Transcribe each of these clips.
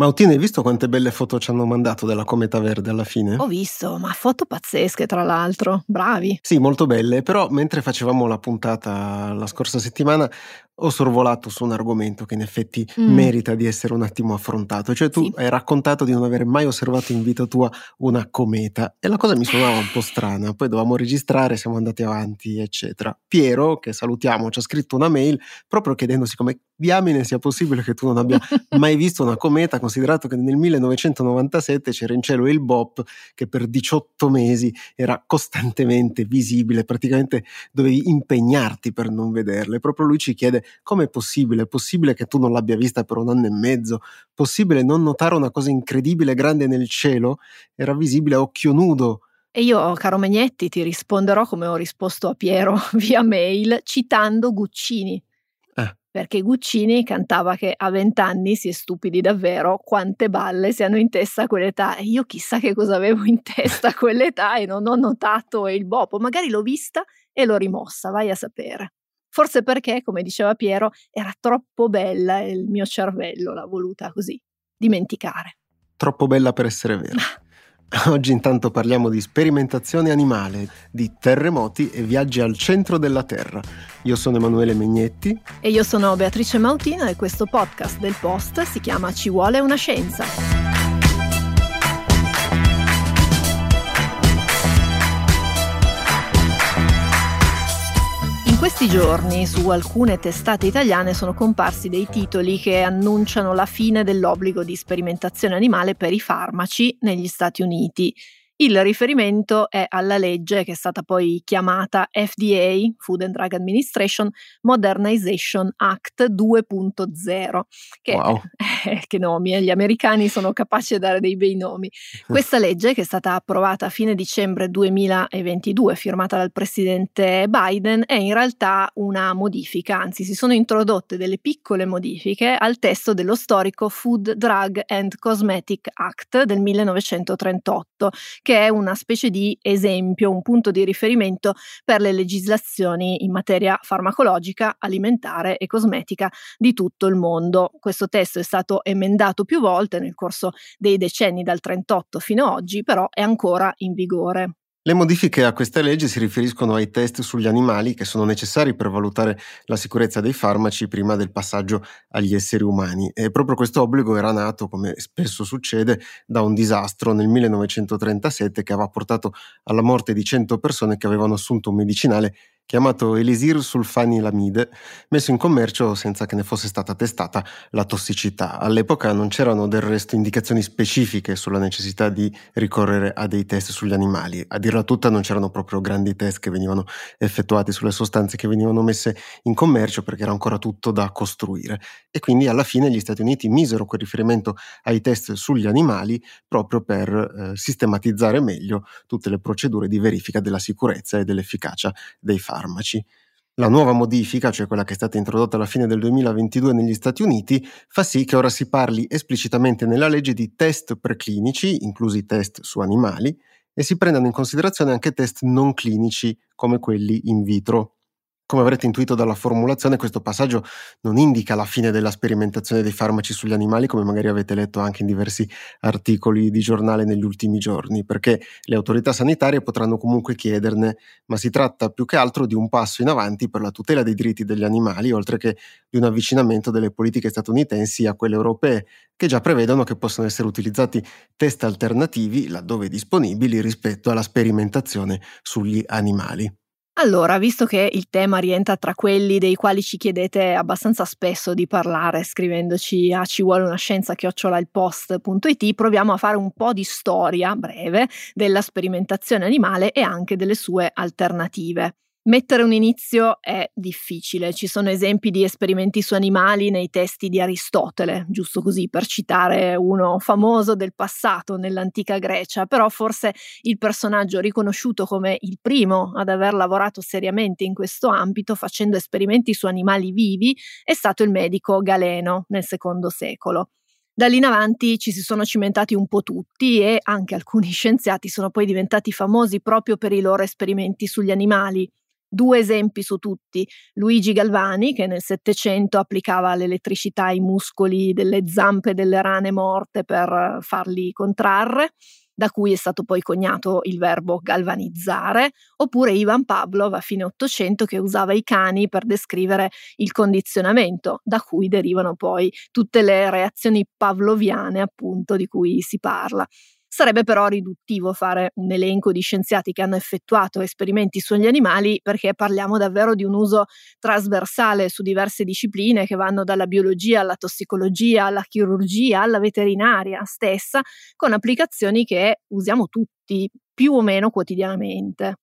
Mautini, hai visto quante belle foto ci hanno mandato della cometa verde alla fine? Ho visto, ma foto pazzesche tra l'altro, bravi. Sì, molto belle, però mentre facevamo la puntata la scorsa settimana ho sorvolato su un argomento che in effetti mm. merita di essere un attimo affrontato, cioè tu sì. hai raccontato di non aver mai osservato in vita tua una cometa e la cosa mi suonava un po' strana, poi dovevamo registrare, siamo andati avanti, eccetera. Piero, che salutiamo, ci ha scritto una mail proprio chiedendosi come diamine sia possibile che tu non abbia mai visto una cometa, considerato che nel 1997 c'era in cielo il BOP che per 18 mesi era costantemente visibile, praticamente dovevi impegnarti per non vederle. Proprio lui ci chiede come è possibile? È possibile che tu non l'abbia vista per un anno e mezzo? Possibile non notare una cosa incredibile grande nel cielo? Era visibile a occhio nudo. E io, caro Magnetti, ti risponderò come ho risposto a Piero via mail, citando Guccini. Eh. Perché Guccini cantava che a vent'anni si è stupidi davvero quante balle si hanno in testa a quell'età. E io chissà che cosa avevo in testa a quell'età e non ho notato il bopo. Magari l'ho vista e l'ho rimossa, vai a sapere. Forse perché, come diceva Piero, era troppo bella e il mio cervello l'ha voluta così dimenticare. Troppo bella per essere vera. Oggi intanto parliamo di sperimentazione animale, di terremoti e viaggi al centro della Terra. Io sono Emanuele Megnetti. E io sono Beatrice Mautina e questo podcast del Post si chiama Ci vuole una scienza. Questi giorni su alcune testate italiane sono comparsi dei titoli che annunciano la fine dell'obbligo di sperimentazione animale per i farmaci negli Stati Uniti il riferimento è alla legge che è stata poi chiamata FDA, Food and Drug Administration Modernization Act 2.0. Che, wow. eh, che nomi, eh, gli americani sono capaci di dare dei bei nomi. Questa legge, che è stata approvata a fine dicembre 2022, firmata dal presidente Biden, è in realtà una modifica, anzi si sono introdotte delle piccole modifiche al testo dello storico Food, Drug and Cosmetic Act del 1938 che è una specie di esempio, un punto di riferimento per le legislazioni in materia farmacologica, alimentare e cosmetica di tutto il mondo. Questo testo è stato emendato più volte nel corso dei decenni dal 38 fino ad oggi, però è ancora in vigore. Le modifiche a questa legge si riferiscono ai test sugli animali che sono necessari per valutare la sicurezza dei farmaci prima del passaggio agli esseri umani. E proprio questo obbligo era nato, come spesso succede, da un disastro nel 1937 che aveva portato alla morte di 100 persone che avevano assunto un medicinale chiamato Elisir sulfanilamide, messo in commercio senza che ne fosse stata testata la tossicità. All'epoca non c'erano del resto indicazioni specifiche sulla necessità di ricorrere a dei test sugli animali. A dirla tutta non c'erano proprio grandi test che venivano effettuati sulle sostanze che venivano messe in commercio perché era ancora tutto da costruire. E quindi alla fine gli Stati Uniti misero quel riferimento ai test sugli animali proprio per eh, sistematizzare meglio tutte le procedure di verifica della sicurezza e dell'efficacia dei farmaci farmaci. La nuova modifica, cioè quella che è stata introdotta alla fine del 2022 negli Stati Uniti, fa sì che ora si parli esplicitamente nella legge di test preclinici, inclusi test su animali, e si prendano in considerazione anche test non clinici come quelli in vitro. Come avrete intuito dalla formulazione, questo passaggio non indica la fine della sperimentazione dei farmaci sugli animali, come magari avete letto anche in diversi articoli di giornale negli ultimi giorni, perché le autorità sanitarie potranno comunque chiederne, ma si tratta più che altro di un passo in avanti per la tutela dei diritti degli animali, oltre che di un avvicinamento delle politiche statunitensi a quelle europee, che già prevedono che possano essere utilizzati test alternativi, laddove disponibili, rispetto alla sperimentazione sugli animali. Allora, visto che il tema rientra tra quelli dei quali ci chiedete abbastanza spesso di parlare scrivendoci a ci vuole una scienza chiocciolailpost.it, proviamo a fare un po' di storia breve della sperimentazione animale e anche delle sue alternative. Mettere un inizio è difficile, ci sono esempi di esperimenti su animali nei testi di Aristotele, giusto così per citare uno famoso del passato nell'antica Grecia, però forse il personaggio riconosciuto come il primo ad aver lavorato seriamente in questo ambito facendo esperimenti su animali vivi è stato il medico Galeno nel secondo secolo. Da lì in avanti ci si sono cimentati un po' tutti e anche alcuni scienziati sono poi diventati famosi proprio per i loro esperimenti sugli animali. Due esempi su tutti. Luigi Galvani, che nel Settecento applicava l'elettricità ai muscoli delle zampe delle rane morte per farli contrarre, da cui è stato poi coniato il verbo galvanizzare, oppure Ivan Pavlov a fine Ottocento che usava i cani per descrivere il condizionamento, da cui derivano poi tutte le reazioni pavloviane appunto di cui si parla. Sarebbe però riduttivo fare un elenco di scienziati che hanno effettuato esperimenti sugli animali perché parliamo davvero di un uso trasversale su diverse discipline che vanno dalla biologia alla tossicologia, alla chirurgia, alla veterinaria stessa, con applicazioni che usiamo tutti più o meno quotidianamente.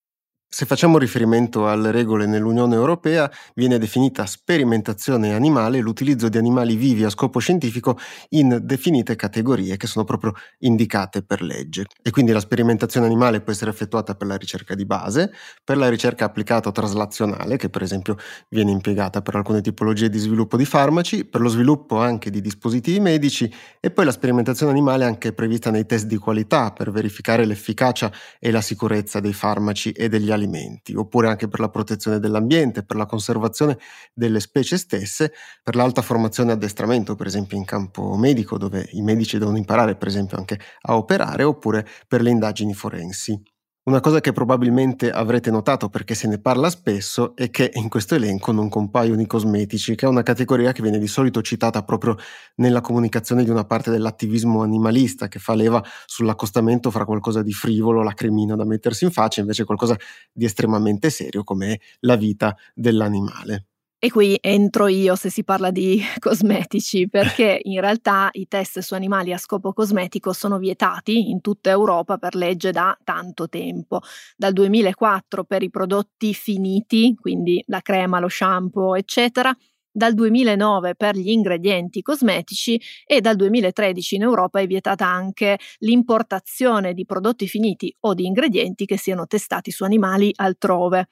Se facciamo riferimento alle regole nell'Unione Europea, viene definita sperimentazione animale l'utilizzo di animali vivi a scopo scientifico in definite categorie che sono proprio indicate per legge. E quindi la sperimentazione animale può essere effettuata per la ricerca di base, per la ricerca applicata traslazionale, che per esempio viene impiegata per alcune tipologie di sviluppo di farmaci, per lo sviluppo anche di dispositivi medici e poi la sperimentazione animale è anche prevista nei test di qualità per verificare l'efficacia e la sicurezza dei farmaci e degli alimenti alimenti, oppure anche per la protezione dell'ambiente, per la conservazione delle specie stesse, per l'alta formazione e addestramento, per esempio in campo medico, dove i medici devono imparare per esempio anche a operare, oppure per le indagini forensi. Una cosa che probabilmente avrete notato perché se ne parla spesso è che in questo elenco non compaiono i cosmetici, che è una categoria che viene di solito citata proprio nella comunicazione di una parte dell'attivismo animalista che fa leva sull'accostamento fra qualcosa di frivolo, la da mettersi in faccia, invece qualcosa di estremamente serio come la vita dell'animale. E qui entro io se si parla di cosmetici, perché in realtà i test su animali a scopo cosmetico sono vietati in tutta Europa per legge da tanto tempo. Dal 2004 per i prodotti finiti, quindi la crema, lo shampoo, eccetera, dal 2009 per gli ingredienti cosmetici e dal 2013 in Europa è vietata anche l'importazione di prodotti finiti o di ingredienti che siano testati su animali altrove.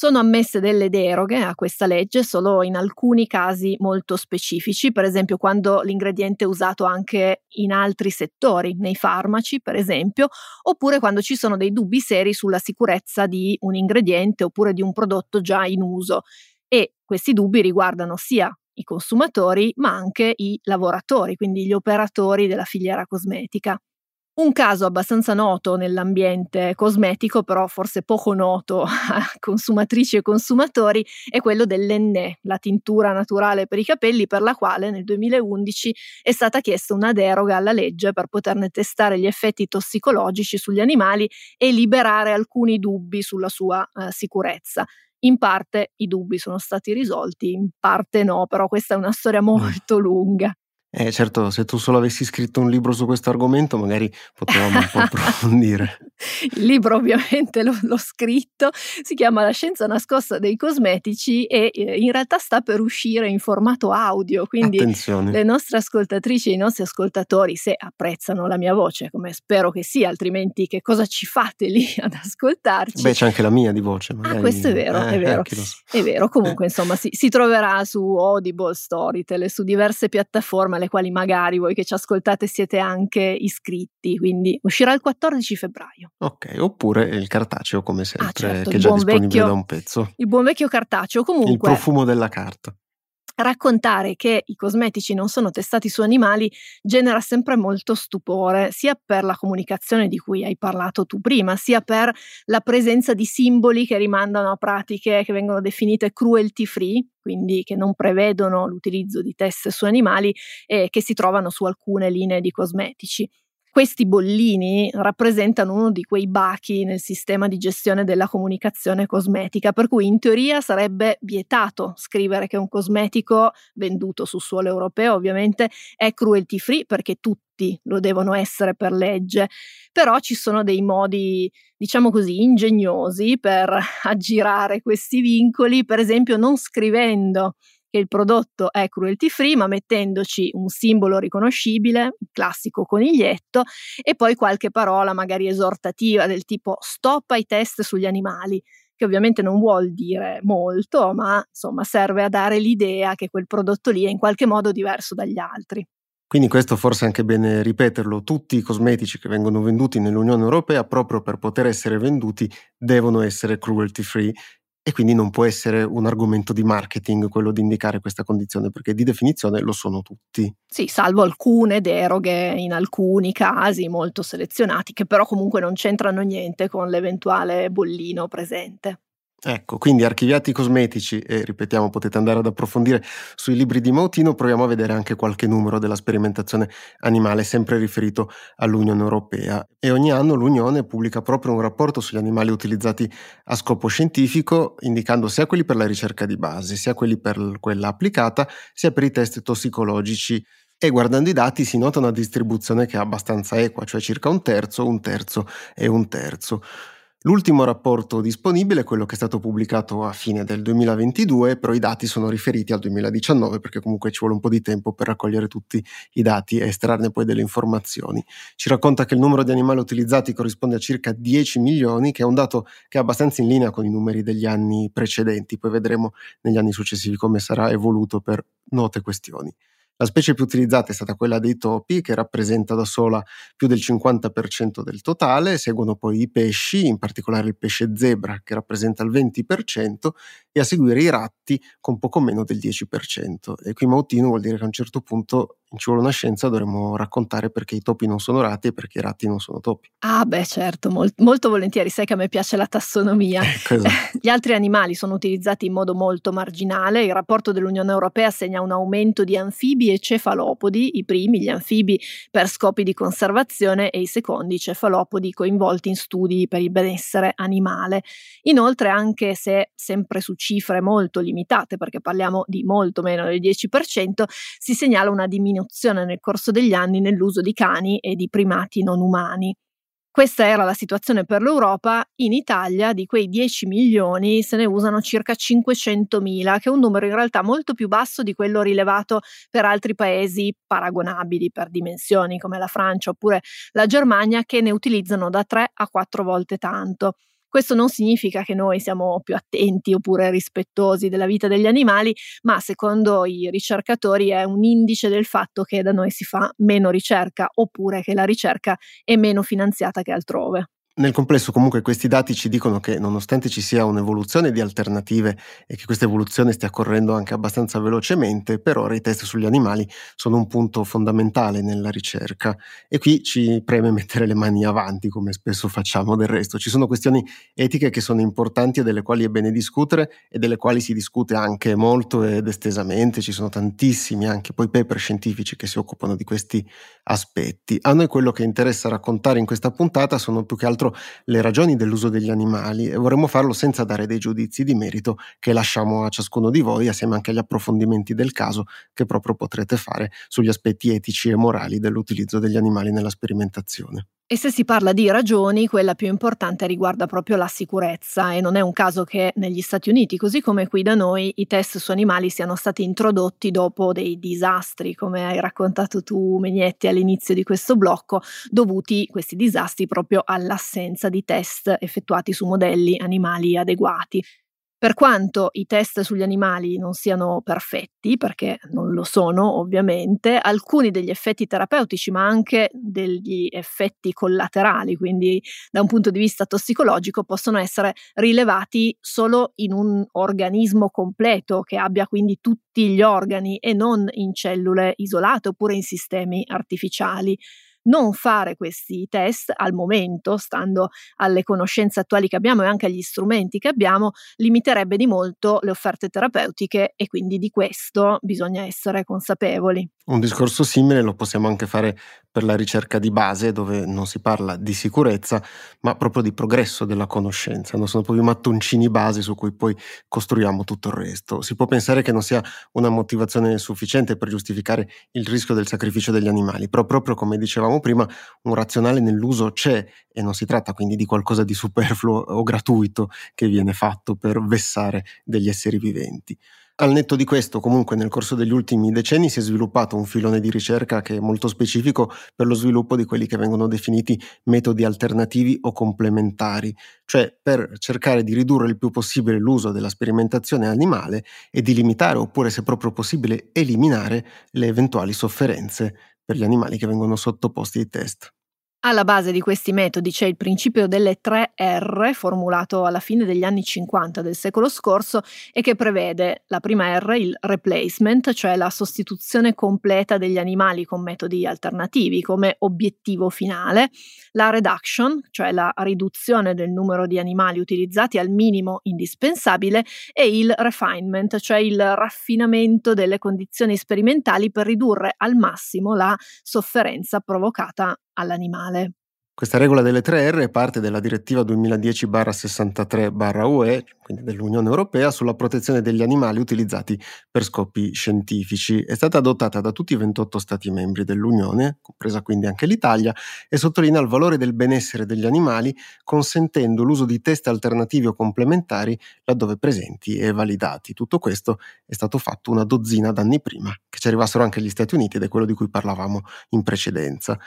Sono ammesse delle deroghe a questa legge solo in alcuni casi molto specifici, per esempio quando l'ingrediente è usato anche in altri settori, nei farmaci per esempio, oppure quando ci sono dei dubbi seri sulla sicurezza di un ingrediente oppure di un prodotto già in uso. E questi dubbi riguardano sia i consumatori ma anche i lavoratori, quindi gli operatori della filiera cosmetica. Un caso abbastanza noto nell'ambiente cosmetico, però forse poco noto a consumatrici e consumatori, è quello dell'Enne, la tintura naturale per i capelli, per la quale nel 2011 è stata chiesta una deroga alla legge per poterne testare gli effetti tossicologici sugli animali e liberare alcuni dubbi sulla sua uh, sicurezza. In parte i dubbi sono stati risolti, in parte no, però questa è una storia molto lunga. Eh, certo, se tu solo avessi scritto un libro su questo argomento, magari potevamo un po' approfondire. Il libro ovviamente l'ho, l'ho, scritto, si chiama La scienza nascosta dei cosmetici e eh, in realtà sta per uscire in formato audio, quindi Attenzione. le nostre ascoltatrici e i nostri ascoltatori, se apprezzano la mia voce, come spero che sia, altrimenti che cosa ci fate lì ad ascoltarci? Beh, c'è anche la mia di voce. Magari. Ah, questo è vero, eh, è vero. Eh, è vero, comunque insomma si, si troverà su Audible, Storytel e su diverse piattaforme alle quali magari voi che ci ascoltate siete anche iscritti, quindi uscirà il 14 febbraio. Ok, oppure il cartaceo come ah, sempre, ah, certo, che è già disponibile vecchio, da un pezzo. Il buon vecchio cartaceo comunque. Il profumo della carta raccontare che i cosmetici non sono testati su animali genera sempre molto stupore, sia per la comunicazione di cui hai parlato tu prima, sia per la presenza di simboli che rimandano a pratiche che vengono definite cruelty free, quindi che non prevedono l'utilizzo di test su animali e che si trovano su alcune linee di cosmetici. Questi bollini rappresentano uno di quei bachi nel sistema di gestione della comunicazione cosmetica, per cui in teoria sarebbe vietato scrivere che un cosmetico venduto su suolo europeo ovviamente è cruelty free perché tutti lo devono essere per legge, però ci sono dei modi, diciamo così, ingegnosi per aggirare questi vincoli, per esempio non scrivendo che il prodotto è cruelty free, ma mettendoci un simbolo riconoscibile, il classico coniglietto, e poi qualche parola magari esortativa del tipo stop ai test sugli animali, che ovviamente non vuol dire molto, ma insomma serve a dare l'idea che quel prodotto lì è in qualche modo diverso dagli altri. Quindi questo forse è anche bene ripeterlo, tutti i cosmetici che vengono venduti nell'Unione Europea proprio per poter essere venduti devono essere cruelty free e quindi non può essere un argomento di marketing quello di indicare questa condizione perché di definizione lo sono tutti. Sì, salvo alcune deroghe in alcuni casi molto selezionati che però comunque non c'entrano niente con l'eventuale bollino presente. Ecco, quindi archiviati cosmetici e ripetiamo potete andare ad approfondire sui libri di Mautino, proviamo a vedere anche qualche numero della sperimentazione animale sempre riferito all'Unione Europea e ogni anno l'Unione pubblica proprio un rapporto sugli animali utilizzati a scopo scientifico indicando sia quelli per la ricerca di base, sia quelli per quella applicata, sia per i test tossicologici e guardando i dati si nota una distribuzione che è abbastanza equa, cioè circa un terzo, un terzo e un terzo. L'ultimo rapporto disponibile è quello che è stato pubblicato a fine del 2022, però i dati sono riferiti al 2019 perché comunque ci vuole un po' di tempo per raccogliere tutti i dati e estrarne poi delle informazioni. Ci racconta che il numero di animali utilizzati corrisponde a circa 10 milioni, che è un dato che è abbastanza in linea con i numeri degli anni precedenti, poi vedremo negli anni successivi come sarà evoluto per note questioni. La specie più utilizzata è stata quella dei topi, che rappresenta da sola più del 50% del totale, seguono poi i pesci, in particolare il pesce zebra, che rappresenta il 20%, e a seguire i ratti con poco meno del 10%. E qui Mautino vuol dire che a un certo punto ci vuole una scienza, dovremmo raccontare perché i topi non sono ratti e perché i ratti non sono topi. Ah beh certo, mol- molto volentieri, sai che a me piace la tassonomia. Ecco, esatto. Gli altri animali sono utilizzati in modo molto marginale, il rapporto dell'Unione Europea segna un aumento di anfibi e cefalopodi, i primi, gli anfibi per scopi di conservazione e i secondi, i cefalopodi coinvolti in studi per il benessere animale. Inoltre anche se sempre su cifre molto limitate, perché parliamo di molto meno del 10%, si segnala una diminuzione nel corso degli anni nell'uso di cani e di primati non umani. Questa era la situazione per l'Europa, in Italia di quei 10 milioni se ne usano circa 500 mila, che è un numero in realtà molto più basso di quello rilevato per altri paesi paragonabili per dimensioni come la Francia oppure la Germania che ne utilizzano da 3 a 4 volte tanto. Questo non significa che noi siamo più attenti oppure rispettosi della vita degli animali, ma secondo i ricercatori è un indice del fatto che da noi si fa meno ricerca oppure che la ricerca è meno finanziata che altrove. Nel complesso comunque questi dati ci dicono che nonostante ci sia un'evoluzione di alternative e che questa evoluzione stia correndo anche abbastanza velocemente, per ora i test sugli animali sono un punto fondamentale nella ricerca e qui ci preme mettere le mani avanti come spesso facciamo del resto. Ci sono questioni etiche che sono importanti e delle quali è bene discutere e delle quali si discute anche molto ed estesamente, ci sono tantissimi anche poi paper scientifici che si occupano di questi aspetti. A noi quello che interessa raccontare in questa puntata sono più che altro le ragioni dell'uso degli animali e vorremmo farlo senza dare dei giudizi di merito che lasciamo a ciascuno di voi assieme anche agli approfondimenti del caso che proprio potrete fare sugli aspetti etici e morali dell'utilizzo degli animali nella sperimentazione. E se si parla di ragioni, quella più importante riguarda proprio la sicurezza e non è un caso che negli Stati Uniti, così come qui da noi, i test su animali siano stati introdotti dopo dei disastri, come hai raccontato tu Megnetti all'inizio di questo blocco, dovuti questi disastri proprio all'assenza di test effettuati su modelli animali adeguati. Per quanto i test sugli animali non siano perfetti, perché non lo sono ovviamente, alcuni degli effetti terapeutici, ma anche degli effetti collaterali, quindi da un punto di vista tossicologico, possono essere rilevati solo in un organismo completo che abbia quindi tutti gli organi e non in cellule isolate oppure in sistemi artificiali non fare questi test al momento, stando alle conoscenze attuali che abbiamo e anche agli strumenti che abbiamo, limiterebbe di molto le offerte terapeutiche e quindi di questo bisogna essere consapevoli. Un discorso simile lo possiamo anche fare per la ricerca di base, dove non si parla di sicurezza, ma proprio di progresso della conoscenza. Non sono proprio mattoncini base su cui poi costruiamo tutto il resto. Si può pensare che non sia una motivazione sufficiente per giustificare il rischio del sacrificio degli animali, però proprio come dicevamo prima, un razionale nell'uso c'è e non si tratta quindi di qualcosa di superfluo o gratuito che viene fatto per vessare degli esseri viventi. Al netto di questo, comunque, nel corso degli ultimi decenni si è sviluppato un filone di ricerca che è molto specifico per lo sviluppo di quelli che vengono definiti metodi alternativi o complementari, cioè per cercare di ridurre il più possibile l'uso della sperimentazione animale e di limitare, oppure se proprio possibile, eliminare le eventuali sofferenze per gli animali che vengono sottoposti ai test. Alla base di questi metodi c'è il principio delle tre R, formulato alla fine degli anni 50 del secolo scorso e che prevede la prima R, il replacement, cioè la sostituzione completa degli animali con metodi alternativi come obiettivo finale, la reduction, cioè la riduzione del numero di animali utilizzati al minimo indispensabile e il refinement, cioè il raffinamento delle condizioni sperimentali per ridurre al massimo la sofferenza provocata all'animale. Questa regola delle 3 R è parte della direttiva 2010-63-UE, quindi dell'Unione Europea, sulla protezione degli animali utilizzati per scopi scientifici. È stata adottata da tutti i 28 Stati membri dell'Unione, compresa quindi anche l'Italia, e sottolinea il valore del benessere degli animali, consentendo l'uso di test alternativi o complementari laddove presenti e validati. Tutto questo è stato fatto una dozzina d'anni prima che ci arrivassero anche gli Stati Uniti ed è quello di cui parlavamo in precedenza.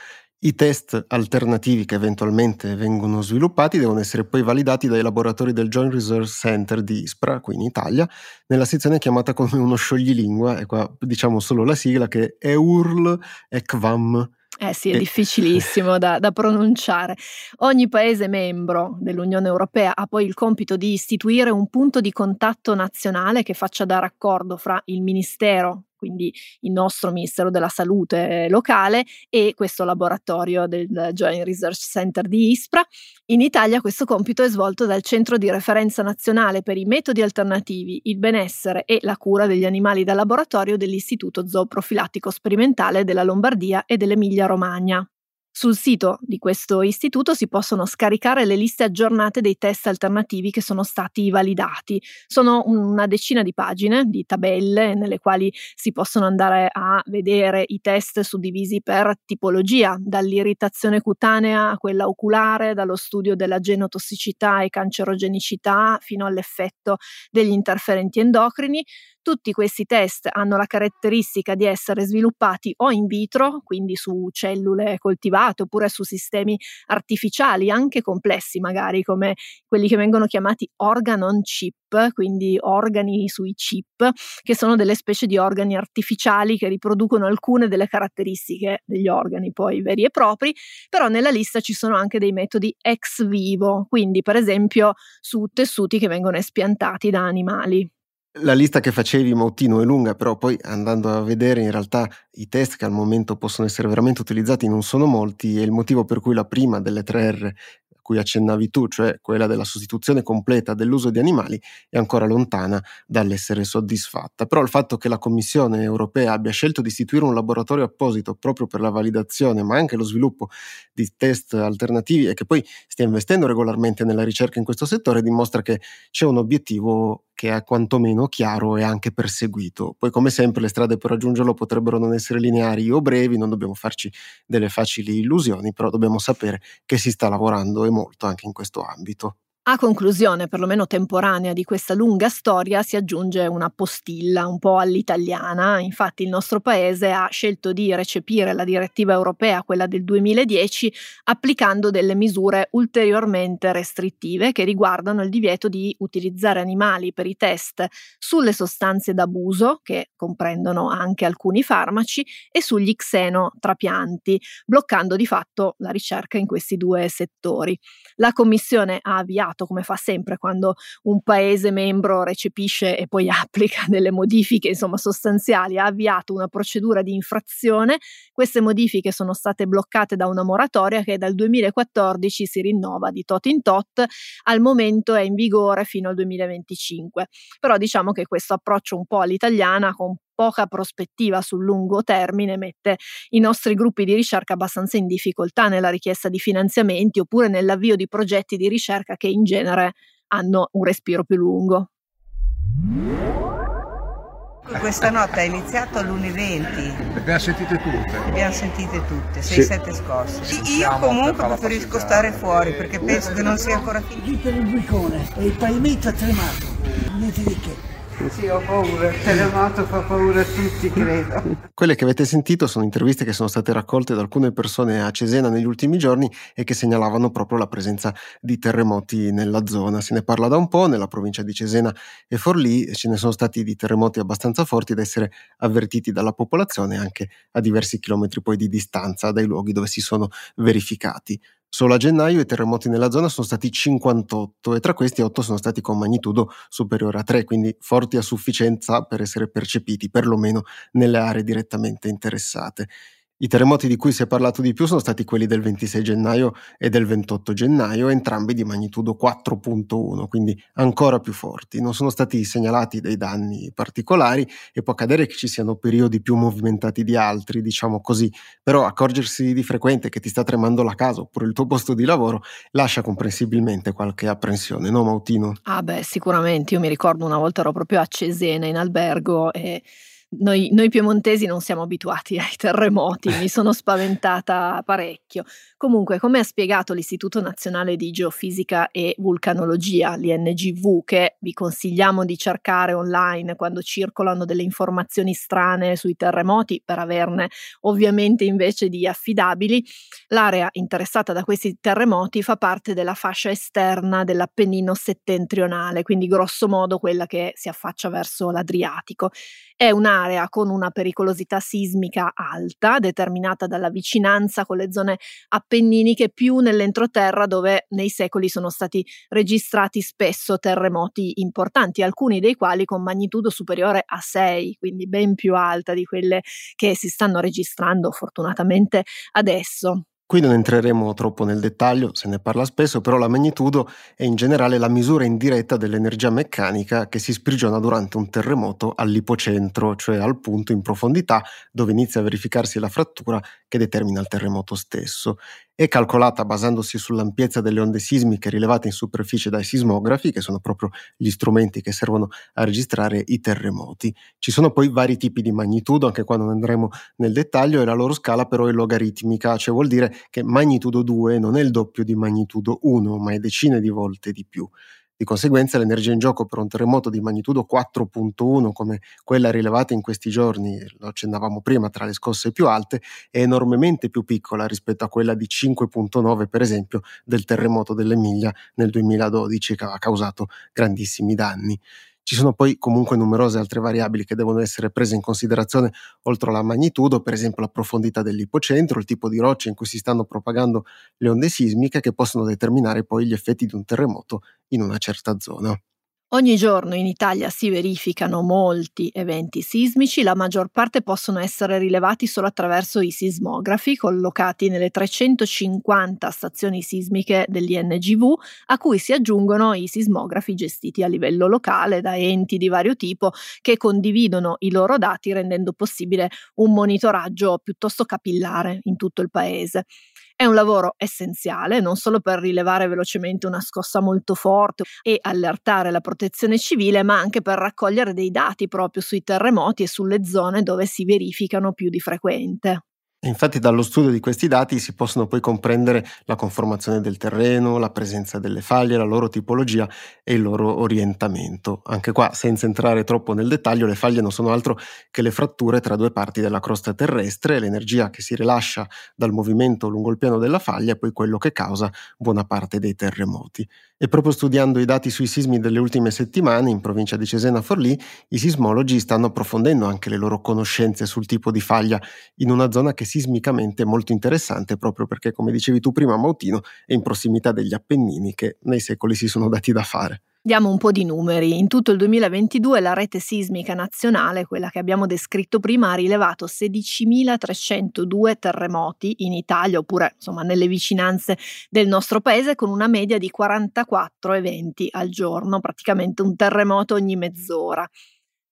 I test alternativi che eventualmente vengono sviluppati devono essere poi validati dai laboratori del Joint Research Center di Ispra, qui in Italia, nella sezione chiamata come uno scioglilingua, e qua diciamo solo la sigla che è EURL ECVAM. Eh sì, è difficilissimo da, da, pronunciare. Ogni Paese membro dell'Unione Europea ha poi il compito di istituire un punto di contatto nazionale che faccia da raccordo fra il Ministero quindi il nostro Ministero della Salute locale e questo laboratorio del Joint Research Center di Ispra. In Italia questo compito è svolto dal Centro di Referenza Nazionale per i Metodi Alternativi, il Benessere e la Cura degli Animali da Laboratorio dell'Istituto Zooprofilattico Sperimentale della Lombardia e dell'Emilia Romagna. Sul sito di questo istituto si possono scaricare le liste aggiornate dei test alternativi che sono stati validati. Sono una decina di pagine, di tabelle, nelle quali si possono andare a vedere i test suddivisi per tipologia, dall'irritazione cutanea a quella oculare, dallo studio della genotossicità e cancerogenicità fino all'effetto degli interferenti endocrini. Tutti questi test hanno la caratteristica di essere sviluppati o in vitro, quindi su cellule coltivate, oppure su sistemi artificiali, anche complessi magari, come quelli che vengono chiamati organ on chip, quindi organi sui chip, che sono delle specie di organi artificiali che riproducono alcune delle caratteristiche degli organi poi veri e propri, però nella lista ci sono anche dei metodi ex vivo, quindi per esempio su tessuti che vengono espiantati da animali. La lista che facevi, Mautino, è lunga, però poi andando a vedere in realtà i test che al momento possono essere veramente utilizzati non sono molti e il motivo per cui la prima delle tre R cui accennavi tu, cioè quella della sostituzione completa dell'uso di animali, è ancora lontana dall'essere soddisfatta. Però il fatto che la Commissione europea abbia scelto di istituire un laboratorio apposito proprio per la validazione, ma anche lo sviluppo di test alternativi e che poi stia investendo regolarmente nella ricerca in questo settore, dimostra che c'è un obiettivo che è quantomeno chiaro e anche perseguito. Poi, come sempre, le strade per raggiungerlo potrebbero non essere lineari o brevi, non dobbiamo farci delle facili illusioni, però dobbiamo sapere che si sta lavorando e molto anche in questo ambito. A conclusione, perlomeno temporanea, di questa lunga storia si aggiunge una postilla un po' all'italiana. Infatti il nostro paese ha scelto di recepire la direttiva europea, quella del 2010, applicando delle misure ulteriormente restrittive che riguardano il divieto di utilizzare animali per i test sulle sostanze d'abuso, che comprendono anche alcuni farmaci, e sugli xenotrapianti, bloccando di fatto la ricerca in questi due settori. La Commissione ha avviato avviato, come fa sempre quando un paese membro recepisce e poi applica delle modifiche insomma, sostanziali, ha avviato una procedura di infrazione. Queste modifiche sono state bloccate da una moratoria che dal 2014 si rinnova di tot in tot, al momento è in vigore fino al 2025. Però diciamo che questo approccio un po' all'italiana con poca prospettiva sul lungo termine mette i nostri gruppi di ricerca abbastanza in difficoltà nella richiesta di finanziamenti oppure nell'avvio di progetti di ricerca che in genere hanno un respiro più lungo. Questa notte è iniziato all'1.20. Le abbiamo sentite tutte? Le abbiamo sentite tutte, 6-7 sì. scosse. Sì, io comunque preferisco stare fuori perché penso che non sia ancora finito. Lì per il buicone e il pavimento è tremato, niente di che. Sì, ho paura, il terremoto fa paura a tutti, credo. Quelle che avete sentito sono interviste che sono state raccolte da alcune persone a Cesena negli ultimi giorni e che segnalavano proprio la presenza di terremoti nella zona. Se ne parla da un po', nella provincia di Cesena e Forlì ce ne sono stati di terremoti abbastanza forti da essere avvertiti dalla popolazione anche a diversi chilometri poi di distanza dai luoghi dove si sono verificati. Solo a gennaio i terremoti nella zona sono stati 58 e tra questi 8 sono stati con magnitudo superiore a 3, quindi forti a sufficienza per essere percepiti perlomeno nelle aree direttamente interessate. I terremoti di cui si è parlato di più sono stati quelli del 26 gennaio e del 28 gennaio, entrambi di magnitudo 4.1, quindi ancora più forti. Non sono stati segnalati dei danni particolari e può accadere che ci siano periodi più movimentati di altri, diciamo così, però accorgersi di frequente che ti sta tremando la casa oppure il tuo posto di lavoro lascia comprensibilmente qualche apprensione, no Mautino? Ah beh, sicuramente, io mi ricordo una volta ero proprio a Cesena in albergo e noi, noi, piemontesi non siamo abituati ai terremoti, mi sono spaventata parecchio. Comunque, come ha spiegato l'Istituto Nazionale di Geofisica e Vulcanologia, l'INGV, che vi consigliamo di cercare online quando circolano delle informazioni strane sui terremoti per averne ovviamente invece di affidabili, l'area interessata da questi terremoti fa parte della fascia esterna dell'Appennino settentrionale, quindi grosso modo quella che si affaccia verso l'Adriatico. È un'area con una pericolosità sismica alta, determinata dalla vicinanza con le zone appenniniche più nell'entroterra dove nei secoli sono stati registrati spesso terremoti importanti, alcuni dei quali con magnitudo superiore a 6, quindi ben più alta di quelle che si stanno registrando fortunatamente adesso. Qui non entreremo troppo nel dettaglio, se ne parla spesso, però la magnitudo è in generale la misura indiretta dell'energia meccanica che si sprigiona durante un terremoto all'ipocentro, cioè al punto in profondità dove inizia a verificarsi la frattura che determina il terremoto stesso è calcolata basandosi sull'ampiezza delle onde sismiche rilevate in superficie dai sismografi, che sono proprio gli strumenti che servono a registrare i terremoti. Ci sono poi vari tipi di magnitudo, anche qua non andremo nel dettaglio, e la loro scala però è logaritmica, cioè vuol dire che magnitudo 2 non è il doppio di magnitudo 1, ma è decine di volte di più. Di conseguenza l'energia in gioco per un terremoto di magnitudo 4.1 come quella rilevata in questi giorni, lo accennavamo prima, tra le scosse più alte, è enormemente più piccola rispetto a quella di 5.9 per esempio del terremoto dell'Emilia nel 2012 che ha causato grandissimi danni. Ci sono poi comunque numerose altre variabili che devono essere prese in considerazione oltre alla magnitudo, per esempio la profondità dell'ipocentro, il tipo di rocce in cui si stanno propagando le onde sismiche che possono determinare poi gli effetti di un terremoto in una certa zona. Ogni giorno in Italia si verificano molti eventi sismici, la maggior parte possono essere rilevati solo attraverso i sismografi collocati nelle 350 stazioni sismiche dell'INGV, a cui si aggiungono i sismografi gestiti a livello locale da enti di vario tipo che condividono i loro dati rendendo possibile un monitoraggio piuttosto capillare in tutto il paese. È un lavoro essenziale non solo per rilevare velocemente una scossa molto forte e allertare la protezione civile, ma anche per raccogliere dei dati proprio sui terremoti e sulle zone dove si verificano più di frequente. Infatti dallo studio di questi dati si possono poi comprendere la conformazione del terreno, la presenza delle faglie, la loro tipologia e il loro orientamento. Anche qua, senza entrare troppo nel dettaglio, le faglie non sono altro che le fratture tra due parti della crosta terrestre l'energia che si rilascia dal movimento lungo il piano della faglia è poi quello che causa buona parte dei terremoti. E proprio studiando i dati sui sismi delle ultime settimane in provincia di Cesena Forlì, i sismologi stanno approfondendo anche le loro conoscenze sul tipo di faglia in una zona che sismicamente molto interessante proprio perché, come dicevi tu prima, Mautino, è in prossimità degli Appennini che nei secoli si sono dati da fare. Diamo un po' di numeri. In tutto il 2022 la rete sismica nazionale, quella che abbiamo descritto prima, ha rilevato 16.302 terremoti in Italia oppure insomma nelle vicinanze del nostro paese con una media di 44 eventi al giorno, praticamente un terremoto ogni mezz'ora.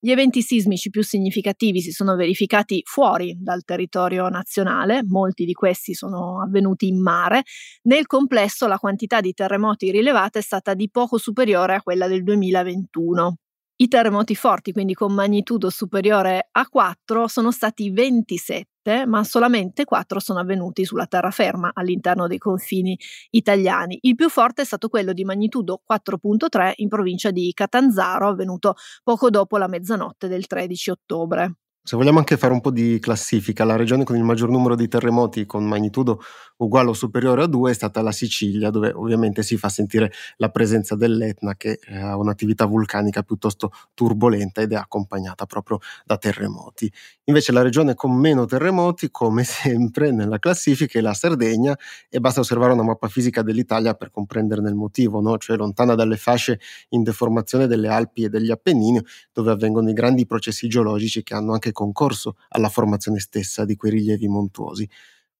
Gli eventi sismici più significativi si sono verificati fuori dal territorio nazionale, molti di questi sono avvenuti in mare. Nel complesso la quantità di terremoti rilevata è stata di poco superiore a quella del 2021. I terremoti forti, quindi con magnitudo superiore a 4, sono stati 27 7, ma solamente 4 sono avvenuti sulla terraferma all'interno dei confini italiani. Il più forte è stato quello di magnitudo 4.3 in provincia di Catanzaro, avvenuto poco dopo la mezzanotte del 13 ottobre. Se vogliamo anche fare un po' di classifica, la regione con il maggior numero di terremoti con magnitudo uguale o superiore a 2 è stata la Sicilia, dove ovviamente si fa sentire la presenza dell'Etna che eh, ha un'attività vulcanica piuttosto turbolenta ed è accompagnata proprio da terremoti. Invece la regione con meno terremoti, come sempre nella classifica, è la Sardegna e basta osservare una mappa fisica dell'Italia per comprenderne il motivo, no? cioè lontana dalle fasce in deformazione delle Alpi e degli Appennini, dove avvengono i grandi processi geologici che hanno anche concorso alla formazione stessa di quei rilievi montuosi.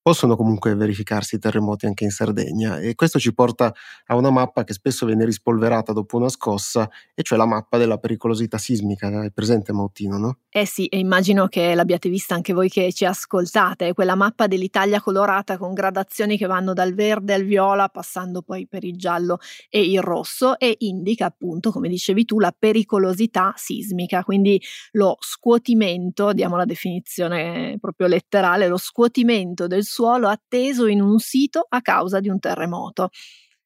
Possono comunque verificarsi terremoti anche in Sardegna e questo ci porta a una mappa che spesso viene rispolverata dopo una scossa, e cioè la mappa della pericolosità sismica. È presente Mautino, no? Eh sì, e immagino che l'abbiate vista anche voi che ci ascoltate, quella mappa dell'Italia colorata con gradazioni che vanno dal verde al viola, passando poi per il giallo e il rosso, e indica appunto, come dicevi tu, la pericolosità sismica, quindi lo scuotimento, diamo la definizione proprio letterale, lo scuotimento del suolo atteso in un sito a causa di un terremoto.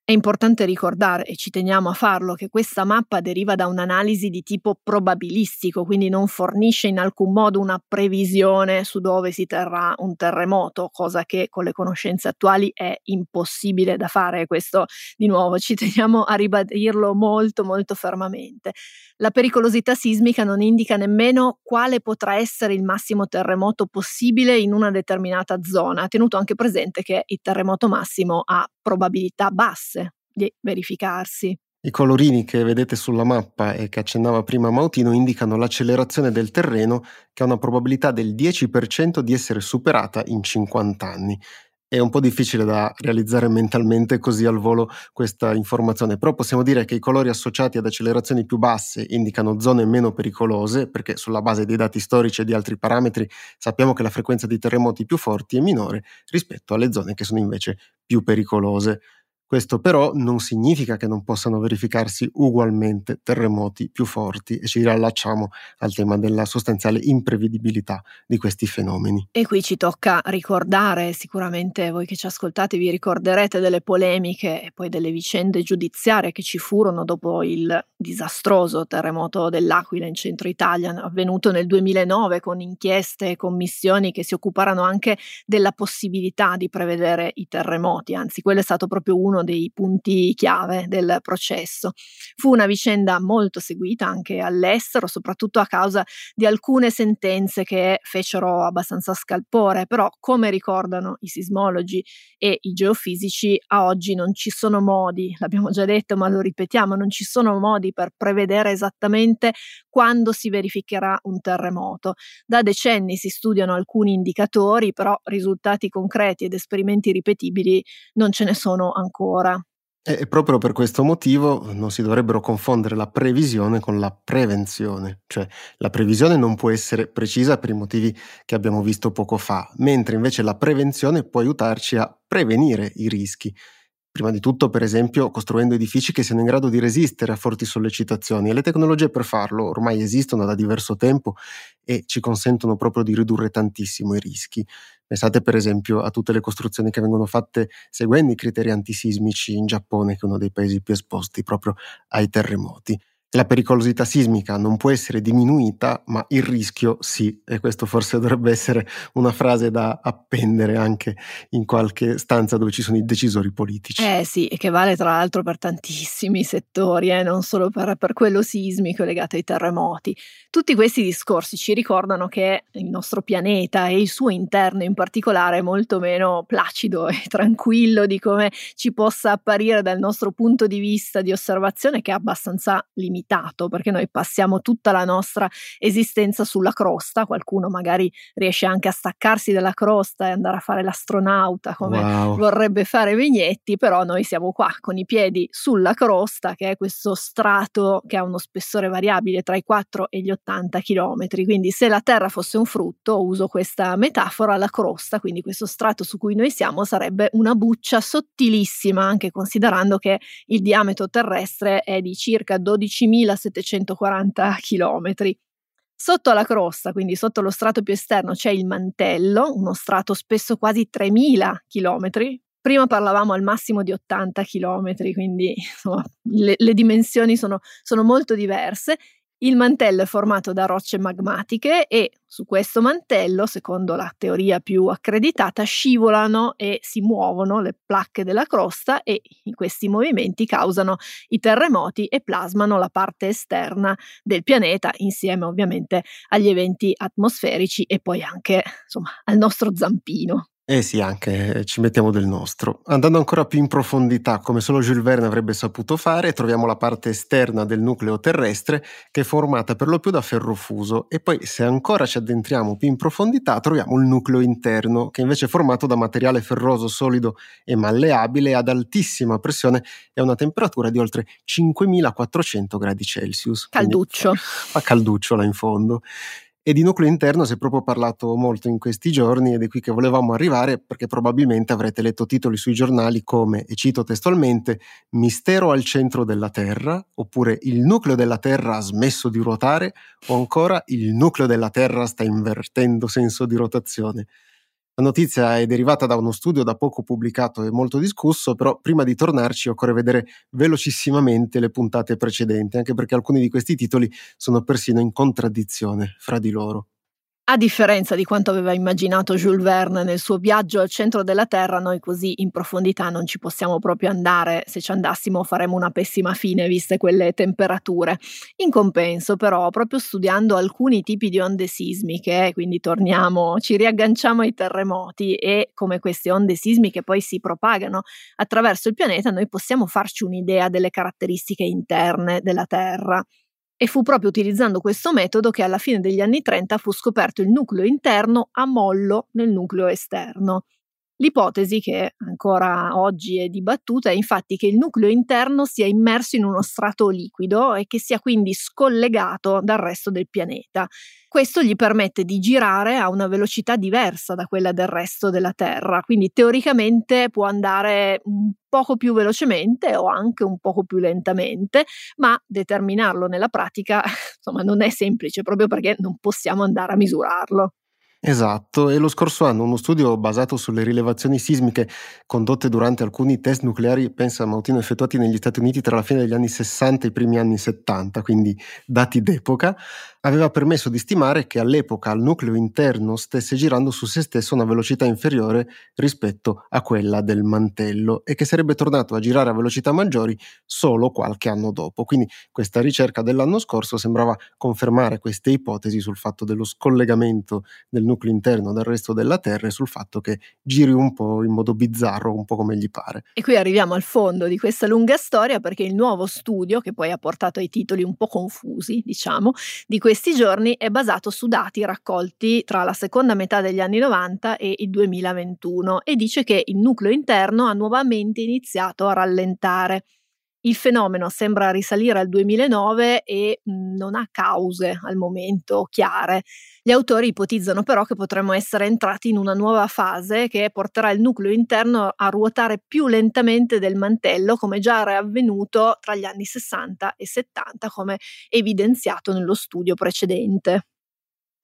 È importante ricordare, e ci teniamo a farlo, che questa mappa deriva da un'analisi di tipo probabilistico, quindi non fornisce in alcun modo una previsione su dove si terrà un terremoto, cosa che con le conoscenze attuali è impossibile da fare. Questo di nuovo ci teniamo a ribadirlo molto molto fermamente. La pericolosità sismica non indica nemmeno quale potrà essere il massimo terremoto possibile in una determinata zona, tenuto anche presente che il terremoto massimo ha probabilità basse di verificarsi. I colorini che vedete sulla mappa e che accennava prima Mautino indicano l'accelerazione del terreno che ha una probabilità del 10% di essere superata in 50 anni. È un po' difficile da realizzare mentalmente così al volo questa informazione, però possiamo dire che i colori associati ad accelerazioni più basse indicano zone meno pericolose, perché sulla base dei dati storici e di altri parametri sappiamo che la frequenza di terremoti più forti è minore rispetto alle zone che sono invece più pericolose. Questo però non significa che non possano verificarsi ugualmente terremoti più forti e ci riallacciamo al tema della sostanziale imprevedibilità di questi fenomeni. E qui ci tocca ricordare, sicuramente voi che ci ascoltate vi ricorderete delle polemiche e poi delle vicende giudiziarie che ci furono dopo il disastroso terremoto dell'Aquila in centro Italia, avvenuto nel 2009 con inchieste e commissioni che si occuparono anche della possibilità di prevedere i terremoti, anzi quello è stato proprio uno dei punti chiave del processo. Fu una vicenda molto seguita anche all'estero, soprattutto a causa di alcune sentenze che fecero abbastanza scalpore, però come ricordano i sismologi e i geofisici, a oggi non ci sono modi, l'abbiamo già detto ma lo ripetiamo, non ci sono modi per prevedere esattamente quando si verificherà un terremoto. Da decenni si studiano alcuni indicatori, però risultati concreti ed esperimenti ripetibili non ce ne sono ancora ora. E proprio per questo motivo non si dovrebbero confondere la previsione con la prevenzione, cioè la previsione non può essere precisa per i motivi che abbiamo visto poco fa, mentre invece la prevenzione può aiutarci a prevenire i rischi. Prima di tutto, per esempio, costruendo edifici che siano in grado di resistere a forti sollecitazioni e le tecnologie per farlo ormai esistono da diverso tempo e ci consentono proprio di ridurre tantissimo i rischi. Pensate per esempio a tutte le costruzioni che vengono fatte seguendo i criteri antisismici in Giappone, che è uno dei paesi più esposti proprio ai terremoti. La pericolosità sismica non può essere diminuita, ma il rischio sì, e questo forse dovrebbe essere una frase da appendere anche in qualche stanza dove ci sono i decisori politici. Eh sì, e che vale tra l'altro per tantissimi settori, eh, non solo per, per quello sismico legato ai terremoti. Tutti questi discorsi ci ricordano che il nostro pianeta e il suo interno in particolare è molto meno placido e tranquillo di come ci possa apparire dal nostro punto di vista di osservazione, che è abbastanza limitato limitato perché noi passiamo tutta la nostra esistenza sulla crosta, qualcuno magari riesce anche a staccarsi dalla crosta e andare a fare l'astronauta come wow. vorrebbe fare Vignetti, però noi siamo qua con i piedi sulla crosta che è questo strato che ha uno spessore variabile tra i 4 e gli 80 km, quindi se la Terra fosse un frutto, uso questa metafora, la crosta, quindi questo strato su cui noi siamo sarebbe una buccia sottilissima anche considerando che il diametro terrestre è di circa 12.000 2740 km. Sotto la crosta, quindi sotto lo strato più esterno, c'è il mantello, uno strato spesso quasi 3000 km. Prima parlavamo al massimo di 80 km, quindi insomma, le, le dimensioni sono, sono molto diverse il mantello è formato da rocce magmatiche e su questo mantello, secondo la teoria più accreditata, scivolano e si muovono le placche della crosta e questi movimenti causano i terremoti e plasmano la parte esterna del pianeta insieme ovviamente agli eventi atmosferici e poi anche insomma al nostro zampino. Eh sì, anche ci mettiamo del nostro. Andando ancora più in profondità, come solo Jules Verne avrebbe saputo fare, troviamo la parte esterna del nucleo terrestre che è formata per lo più da ferro fuso e poi se ancora ci addentriamo più in profondità troviamo il nucleo interno che invece è formato da materiale ferroso solido e malleabile ad altissima pressione e a una temperatura di oltre 5400 gradi Celsius. Calduccio. Fa calduccio là in fondo. E di nucleo interno si è proprio parlato molto in questi giorni ed è qui che volevamo arrivare perché probabilmente avrete letto titoli sui giornali come, e cito testualmente, Mistero al centro della Terra, oppure Il nucleo della Terra ha smesso di ruotare, o ancora Il nucleo della Terra sta invertendo senso di rotazione. La notizia è derivata da uno studio da poco pubblicato e molto discusso, però prima di tornarci occorre vedere velocissimamente le puntate precedenti, anche perché alcuni di questi titoli sono persino in contraddizione fra di loro. A differenza di quanto aveva immaginato Jules Verne nel suo viaggio al centro della Terra, noi così in profondità non ci possiamo proprio andare. Se ci andassimo faremmo una pessima fine, viste quelle temperature. In compenso, però, proprio studiando alcuni tipi di onde sismiche, quindi torniamo, ci riagganciamo ai terremoti e come queste onde sismiche poi si propagano attraverso il pianeta, noi possiamo farci un'idea delle caratteristiche interne della Terra. E fu proprio utilizzando questo metodo che alla fine degli anni 30 fu scoperto il nucleo interno a mollo nel nucleo esterno. L'ipotesi, che ancora oggi è dibattuta, è infatti che il nucleo interno sia immerso in uno strato liquido e che sia quindi scollegato dal resto del pianeta. Questo gli permette di girare a una velocità diversa da quella del resto della Terra, quindi teoricamente può andare un poco più velocemente o anche un poco più lentamente, ma determinarlo nella pratica insomma non è semplice proprio perché non possiamo andare a misurarlo. Esatto, e lo scorso anno uno studio basato sulle rilevazioni sismiche condotte durante alcuni test nucleari, pensa Mautino, effettuati negli Stati Uniti tra la fine degli anni 60 e i primi anni 70, quindi dati d'epoca, aveva permesso di stimare che all'epoca il nucleo interno stesse girando su se stesso a una velocità inferiore rispetto a quella del mantello e che sarebbe tornato a girare a velocità maggiori solo qualche anno dopo. Quindi questa ricerca dell'anno scorso sembrava confermare queste ipotesi sul fatto dello scollegamento del nucleo interno dal resto della Terra e sul fatto che giri un po' in modo bizzarro, un po' come gli pare. E qui arriviamo al fondo di questa lunga storia perché il nuovo studio, che poi ha portato ai titoli un po' confusi, diciamo, di questi giorni è basato su dati raccolti tra la seconda metà degli anni 90 e il 2021 e dice che il nucleo interno ha nuovamente iniziato a rallentare. Il fenomeno sembra risalire al 2009 e mm, non ha cause al momento chiare. Gli autori ipotizzano però che potremmo essere entrati in una nuova fase che porterà il nucleo interno a ruotare più lentamente del mantello, come già era avvenuto tra gli anni 60 e 70, come evidenziato nello studio precedente.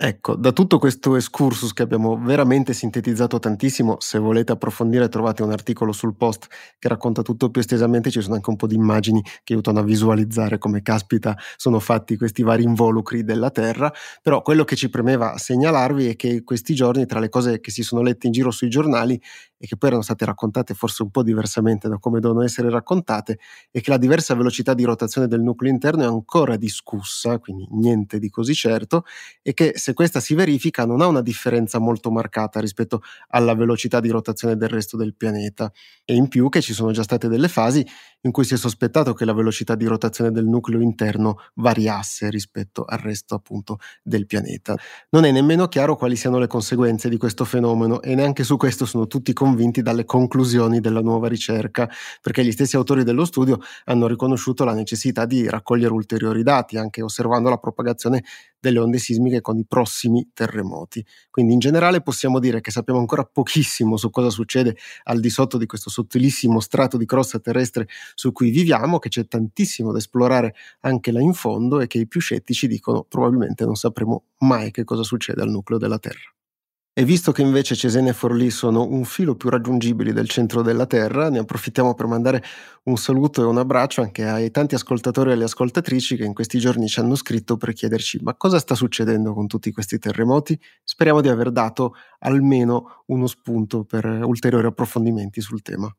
Ecco, da tutto questo excursus che abbiamo veramente sintetizzato tantissimo, se volete approfondire trovate un articolo sul post che racconta tutto più estesamente, ci sono anche un po' di immagini che aiutano a visualizzare come caspita sono fatti questi vari involucri della Terra, però quello che ci premeva segnalarvi è che questi giorni tra le cose che si sono lette in giro sui giornali e che poi erano state raccontate forse un po' diversamente da come devono essere raccontate, è che la diversa velocità di rotazione del nucleo interno è ancora discussa, quindi niente di così certo, e che se questa si verifica non ha una differenza molto marcata rispetto alla velocità di rotazione del resto del pianeta, e in più che ci sono già state delle fasi in cui si è sospettato che la velocità di rotazione del nucleo interno variasse rispetto al resto appunto del pianeta. Non è nemmeno chiaro quali siano le conseguenze di questo fenomeno e neanche su questo sono tutti convinti convinti dalle conclusioni della nuova ricerca, perché gli stessi autori dello studio hanno riconosciuto la necessità di raccogliere ulteriori dati, anche osservando la propagazione delle onde sismiche con i prossimi terremoti. Quindi in generale possiamo dire che sappiamo ancora pochissimo su cosa succede al di sotto di questo sottilissimo strato di crosta terrestre su cui viviamo, che c'è tantissimo da esplorare anche là in fondo e che i più scettici dicono probabilmente non sapremo mai che cosa succede al nucleo della Terra. E visto che invece Cesena e Forlì sono un filo più raggiungibili del centro della Terra, ne approfittiamo per mandare un saluto e un abbraccio anche ai tanti ascoltatori e alle ascoltatrici che in questi giorni ci hanno scritto per chiederci ma cosa sta succedendo con tutti questi terremoti? Speriamo di aver dato almeno uno spunto per ulteriori approfondimenti sul tema.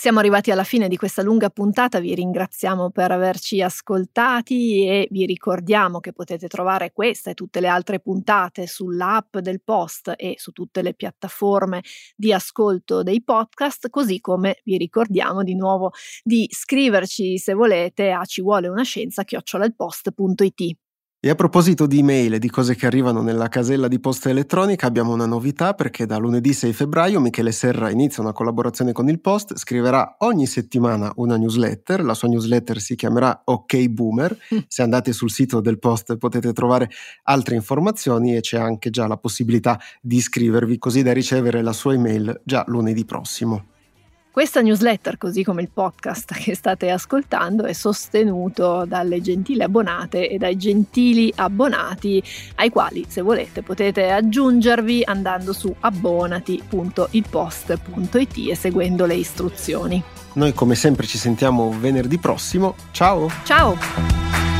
Siamo arrivati alla fine di questa lunga puntata, vi ringraziamo per averci ascoltati e vi ricordiamo che potete trovare questa e tutte le altre puntate sull'app del post e su tutte le piattaforme di ascolto dei podcast, così come vi ricordiamo di nuovo di scriverci se volete a ci vuole una scienza chiocciolalpost.it. E a proposito di email e di cose che arrivano nella casella di posta elettronica, abbiamo una novità perché da lunedì 6 febbraio Michele Serra inizia una collaborazione con il Post, scriverà ogni settimana una newsletter, la sua newsletter si chiamerà Ok Boomer, mm. se andate sul sito del Post potete trovare altre informazioni e c'è anche già la possibilità di iscrivervi così da ricevere la sua email già lunedì prossimo. Questa newsletter, così come il podcast che state ascoltando, è sostenuto dalle gentili abbonate e dai gentili abbonati ai quali, se volete, potete aggiungervi andando su abbonati.ilpost.it e seguendo le istruzioni. Noi come sempre ci sentiamo venerdì prossimo. Ciao! Ciao!